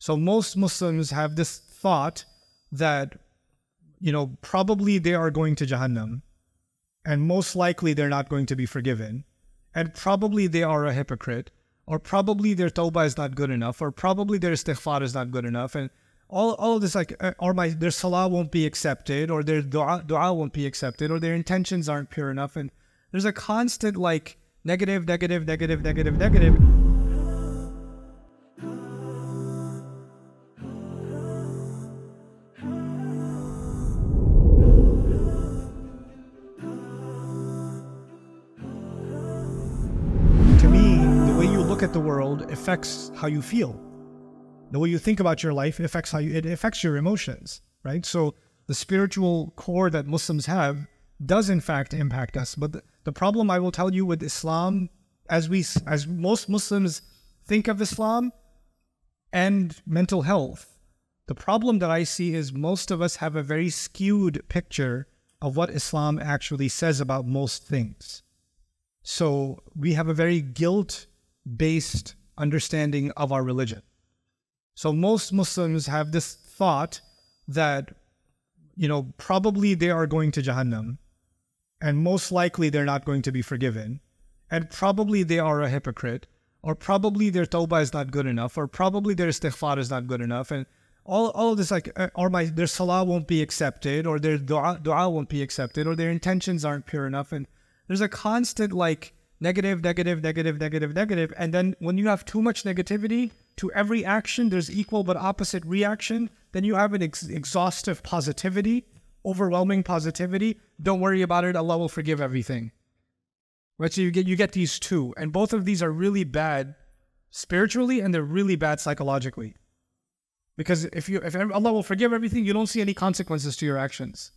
So most Muslims have this thought that, you know, probably they are going to Jahannam and most likely they're not going to be forgiven. And probably they are a hypocrite, or probably their tawbah is not good enough, or probably their istighfar is not good enough. And all, all of this, like, uh, or my, their salah won't be accepted, or their dua, dua won't be accepted, or their intentions aren't pure enough. And there's a constant, like, negative, negative, negative, negative, negative. At the world affects how you feel. The way you think about your life affects how you it affects your emotions, right? So the spiritual core that Muslims have does in fact impact us. But the, the problem I will tell you with Islam, as we as most Muslims think of Islam and mental health, the problem that I see is most of us have a very skewed picture of what Islam actually says about most things. So we have a very guilt based understanding of our religion. So most Muslims have this thought that, you know, probably they are going to Jahannam and most likely they're not going to be forgiven. And probably they are a hypocrite, or probably their tawbah is not good enough, or probably their istighfar is not good enough. And all, all of this, like, uh, or my, their salah won't be accepted, or their dua, dua won't be accepted, or their intentions aren't pure enough. And there's a constant, like, negative, negative, negative, negative, negative. And then when you have too much negativity to every action, there's equal but opposite reaction. Then you have an ex- exhaustive positivity, overwhelming positivity. Don't worry about it. Allah will forgive everything. Right? So you get you get these two, and both of these are really bad spiritually, and they're really bad psychologically. Because if you if Allah will forgive everything, you don't see any consequences to your actions.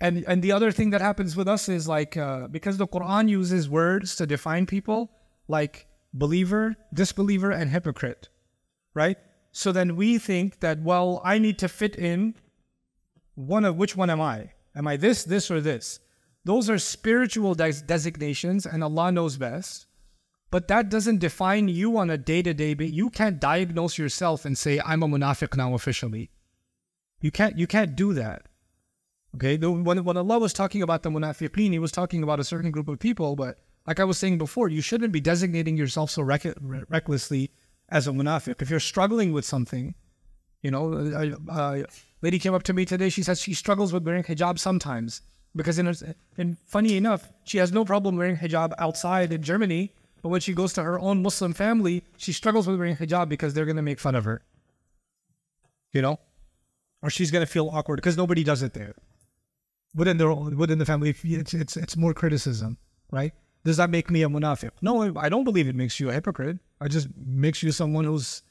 And and the other thing that happens with us is like uh, because the Quran uses words to define people like believer, disbeliever, and hypocrite, right? So then we think that well, I need to fit in one of which one am I? Am I this, this, or this? Those are spiritual des- designations, and Allah knows best. But that doesn't define you on a day to day basis. You can't diagnose yourself and say, I'm a munafiq now officially. You can't, you can't do that. Okay, when, when Allah was talking about the munafiqeen, He was talking about a certain group of people, but like I was saying before, you shouldn't be designating yourself so rec- recklessly as a munafiq. If you're struggling with something, you know, a, a lady came up to me today, she says she struggles with wearing hijab sometimes because in, in funny enough, she has no problem wearing hijab outside in Germany, but when she goes to her own Muslim family, she struggles with wearing hijab because they're gonna make fun of her. You know, or she's gonna feel awkward because nobody does it there. Within their own, within the family, it's it's it's more criticism, right? Does that make me a munafiq? No, I don't believe it makes you a hypocrite. It just makes you someone who's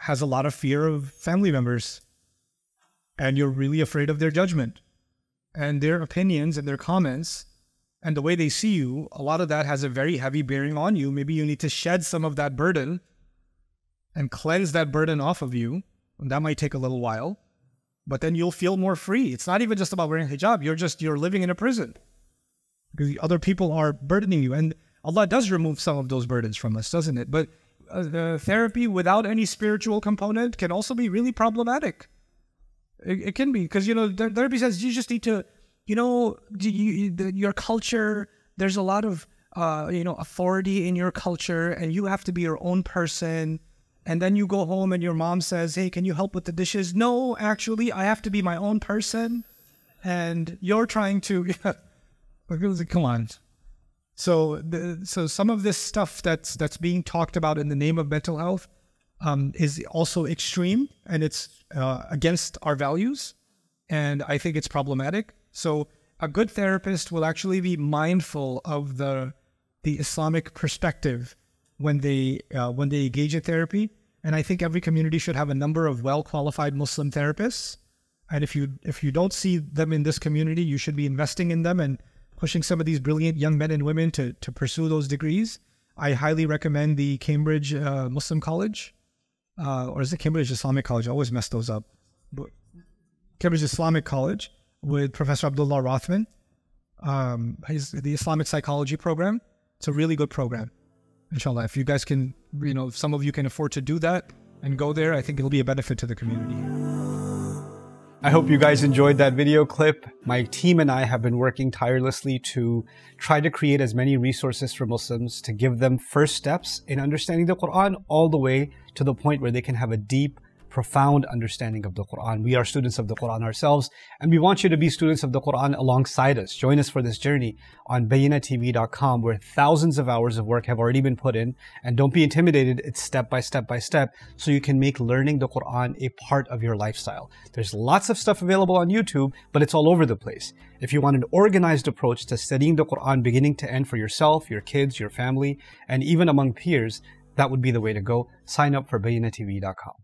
has a lot of fear of family members, and you're really afraid of their judgment and their opinions and their comments and the way they see you, a lot of that has a very heavy bearing on you. Maybe you need to shed some of that burden and cleanse that burden off of you. And that might take a little while, but then you'll feel more free. It's not even just about wearing hijab. You're just, you're living in a prison because other people are burdening you. And Allah does remove some of those burdens from us, doesn't it? But uh, therapy without any spiritual component can also be really problematic. It, it can be because you know therapy says you just need to, you know, you, the, your culture. There's a lot of uh, you know authority in your culture, and you have to be your own person. And then you go home and your mom says, "Hey, can you help with the dishes?" No, actually, I have to be my own person. And you're trying to, come on. So, the, so some of this stuff that's that's being talked about in the name of mental health um, is also extreme and it's uh, against our values. And I think it's problematic. So a good therapist will actually be mindful of the the Islamic perspective when they uh, when they engage in therapy. And I think every community should have a number of well qualified Muslim therapists. And if you if you don't see them in this community, you should be investing in them and pushing some of these brilliant young men and women to to pursue those degrees. I highly recommend the Cambridge uh, Muslim College uh, or is it Cambridge Islamic College? I always mess those up. But Cambridge Islamic College with Professor Abdullah Rothman. Um, he's the Islamic Psychology program. It's a really good program. Inshallah, if you guys can, you know, if some of you can afford to do that and go there. I think it'll be a benefit to the community. I hope you guys enjoyed that video clip. My team and I have been working tirelessly to try to create as many resources for Muslims to give them first steps in understanding the Quran all the way to the point where they can have a deep profound understanding of the Quran. We are students of the Quran ourselves, and we want you to be students of the Quran alongside us. Join us for this journey on BayyinahTV.com, where thousands of hours of work have already been put in. And don't be intimidated, it's step by step by step, so you can make learning the Quran a part of your lifestyle. There's lots of stuff available on YouTube, but it's all over the place. If you want an organized approach to studying the Quran beginning to end for yourself, your kids, your family, and even among peers, that would be the way to go. Sign up for BayyinahTV.com.